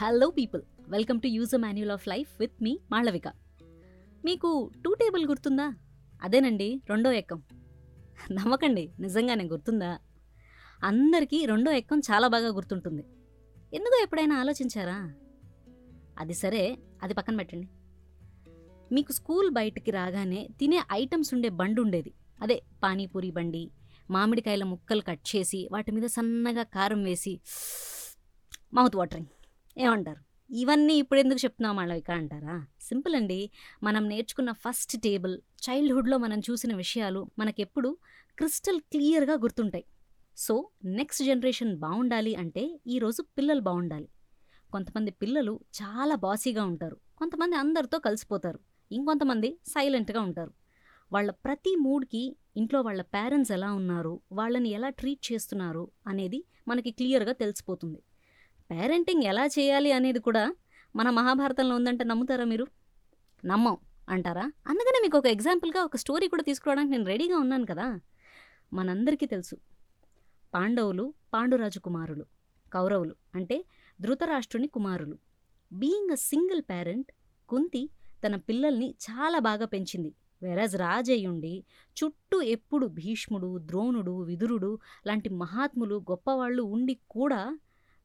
Hello people welcome to use a manual of life with me Malavika మీకు two table గుర్తుందా? అదేనండి రెండో ఎక్కం నమ్మకండి నిజంగానే గుర్తుందా? అందరికీ రెండో ఎక్కం చాలా బాగా గుర్తుంటుంది. ఎందుకో ఎప్పుడైనా ఆలోచించారా? అది సరే అది పక్కన పెట్టండి. మీకు స్కూల్ బయటికి రాగానే తినే ఐటమ్స్ ఉండే బండి ఉండేది. అదే పానీపూరి బండి మామిడికాయల ముక్కలు కట్ చేసి వాటి మీద సన్నగా కారం వేసి మౌత్ వాటరింగ్ ఏమంటారు? ఇవన్నీ ఇప్పుడు ఎందుకు చెప్తున్నాం మాళవిక అంటారా? సింపుల్ అండి. మనం నేర్చుకున్న ఫస్ట్ టేబుల్ చైల్డ్హుడ్లో మనం చూసిన విషయాలు మనకెప్పుడు క్రిస్టల్ క్లియర్గా గుర్తుంటాయి. సో నెక్స్ట్ జనరేషన్ బాగుండాలి అంటే ఈరోజు పిల్లలు బాగుండాలి కొంతమంది పిల్లలు చాలా బాసీగా ఉంటారు. కొంతమంది అందరితో కలిసిపోతారు. ఇంకొంతమంది సైలెంట్గా ఉంటారు. వాళ్ళ ప్రతి మూడ్కి ఇంట్లో వాళ్ళ పేరెంట్స్ ఎలా ఉన్నారు? వాళ్ళని ఎలా ట్రీట్ చేస్తున్నారు? అనేది మనకి క్లియర్గా తెలిసిపోతుంది. పేరెంటింగ్ ఎలా చేయాలి అనేది కూడా మన మహాభారతంలో ఉందంటే నమ్ముతారా మీరు? నమ్మం అంటారా? అందుకనే మీకు ఒక ఎగ్జాంపుల్గా ఒక స్టోరీ కూడా తీసుకురావడానికి నేను రెడీగా ఉన్నాను కదా? మనందరికీ తెలుసు. పాండవులు పాండురాజు కుమారులు కౌరవులు అంటే ధృతరాష్ట్రుని కుమారులు. Being a single parent Kunti తన పిల్లల్ని చాలా బాగా పెంచింది. వెరాజ్ రాజయ్యుండి చుట్టూ ఎప్పుడు భీష్ముడు ద్రోణుడు విదురుడు లాంటి మహాత్ములు గొప్పవాళ్ళు ఉండి కూడా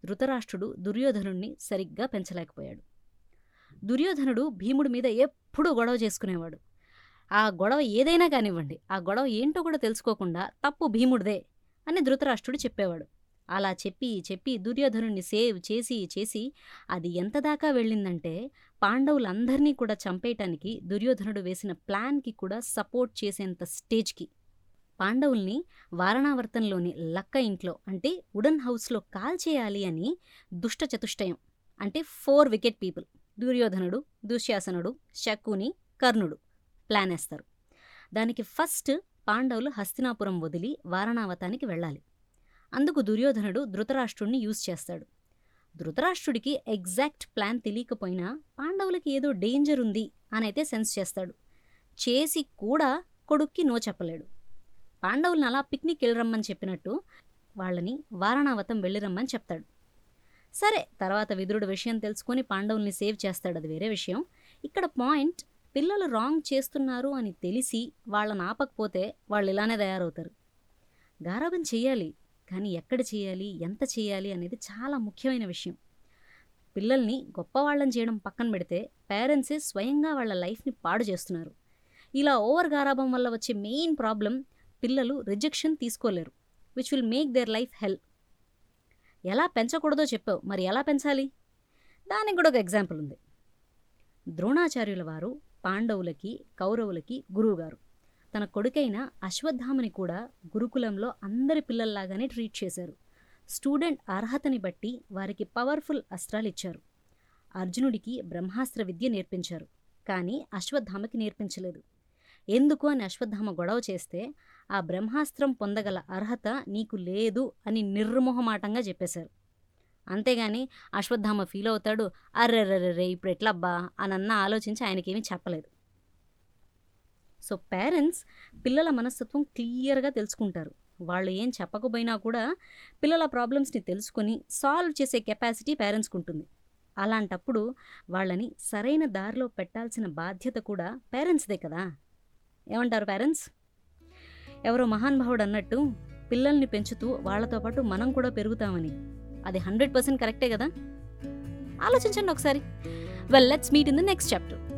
ధృతరాష్ట్రుడు దుర్యోధనుణ్ణి సరిగ్గా పెంచలేకపోయాడు. దుర్యోధనుడు భీముడి మీద ఎప్పుడూ గొడవ చేసుకునేవాడు. ఆ గొడవ ఏదైనా కానివ్వండి ఆ గొడవ ఏంటో కూడా తెలుసుకోకుండా తప్పు భీముడిదే అని ధృతరాష్ట్రుడు చెప్పేవాడు. అలా చెప్పి చెప్పి దుర్యోధనుణ్ణి సేవ్ చేసి చేసి అది ఎంత దాకా వెళ్ళిందంటే పాండవులందరినీ కూడా చంపేయటానికి దుర్యోధనుడు వేసిన ప్లాన్కి కూడా సపోర్ట్ చేసేంత స్టేజ్కి పాండవుల్ని వారణావర్తంలోని లక్క ఇంట్లో అంటే వుడన్ హౌస్లో కాల్చేయాలి అని దుష్ట చతుష్టయం అంటే ఫోర్ వికెట్ పీపుల్ దుర్యోధనుడు దుశ్శాసనుడు శకుని కర్ణుడు ప్లాన్ వేస్తారు. దానికి ఫస్ట్ పాండవులు హస్తినాపురం వదిలి వారణావతానికి వెళ్ళాలి. అందుకు దుర్యోధనుడు ధృతరాష్ట్రుణ్ణి యూజ్ చేస్తాడు. ధృతరాష్ట్రుడికి ఎగ్జాక్ట్ ప్లాన్ తెలియకపోయినా పాండవులకి ఏదో డేంజర్ ఉంది అని అయితే సెన్స్ చేస్తాడు. చేసి కూడా కొడుక్కి నో చెప్పలేడు. పాండవులను అలా పిక్నిక్ వెళ్ళిరమ్మని చెప్పినట్టు వాళ్ళని వారణావతం వెళ్ళిరమ్మని చెప్తాడు. సరే తర్వాత విదురుడు విషయం తెలుసుకొని పాండవుల్ని సేవ్ చేస్తాడు. అది వేరే విషయం. ఇక్కడ పాయింట్ పిల్లలు రాంగ్ చేస్తున్నారు అని తెలిసి వాళ్ళని ఆపకపోతే వాళ్ళు ఇలానే తయారవుతారు. గారాబం చేయాలి కానీ ఎక్కడ చేయాలి ఎంత చేయాలి అనేది చాలా ముఖ్యమైన విషయం. పిల్లల్ని గొప్పవాళ్ళని చేయడం పక్కన పెడితే పేరెంట్సే స్వయంగా వాళ్ళ లైఫ్ని పాడు చేస్తున్నారు. ఇలా ఓవర్ గారాబం వల్ల వచ్చే మెయిన్ ప్రాబ్లం పిల్లలు రిజెక్షన్ తీసుకోలేరు which will make their life hell ఎలా పెంచకూడదో చెప్పావు మరి ఎలా పెంచాలి? దానికి కూడా ఒక ఎగ్జాంపుల్ ఉంది. ద్రోణాచార్యుల వారు పాండవులకి కౌరవులకి గురువుగారు. తన కొడుకైన అశ్వత్థామని కూడా గురుకులంలో అందరి పిల్లల్లాగానే ట్రీట్ చేశారు. స్టూడెంట్ అర్హతని బట్టి వారికి పవర్ఫుల్ అస్త్రాలు ఇచ్చారు. అర్జునుడికి బ్రహ్మాస్త్ర విద్య నేర్పించారు కానీ అశ్వత్థామకి నేర్పించలేదు. ఎందుకు అని అశ్వత్థామ గొడవ చేస్తే ఆ బ్రహ్మాస్త్రం పొందగల అర్హత నీకు లేదు అని నిర్మోహమాటంగా చెప్పేశారు. అంతేగాని అశ్వత్థామ ఫీల్ అవుతాడు. అర్రెర్రెర్రే ఇప్పుడు ఎట్లబ్బా అనన్న ఆలోచించి ఆయనకేమీ చెప్పలేదు. సో పేరెంట్స్ పిల్లల మనస్తత్వం క్లియర్గా తెలుసుకుంటారు. వాళ్ళు ఏం చెప్పకపోయినా కూడా పిల్లల ప్రాబ్లమ్స్ని తెలుసుకొని సాల్వ్ చేసే కెపాసిటీ పేరెంట్స్కి ఉంటుంది అలాంటప్పుడు వాళ్ళని సరైన దారిలో పెట్టాల్సిన బాధ్యత కూడా పేరెంట్స్దే కదా? ఏమంటారు పేరెంట్స్ ఎవరో మహానుభావుడు అన్నట్టు పిల్లల్ని పెంచుతూ వాళ్ళతో పాటు మనం కూడా పెరుగుతామని. అది హండ్రెడ్ పర్సెంట్ కరెక్టే కదా? ఆలోచించండి ఒకసారి. Well let's meet in the next chapter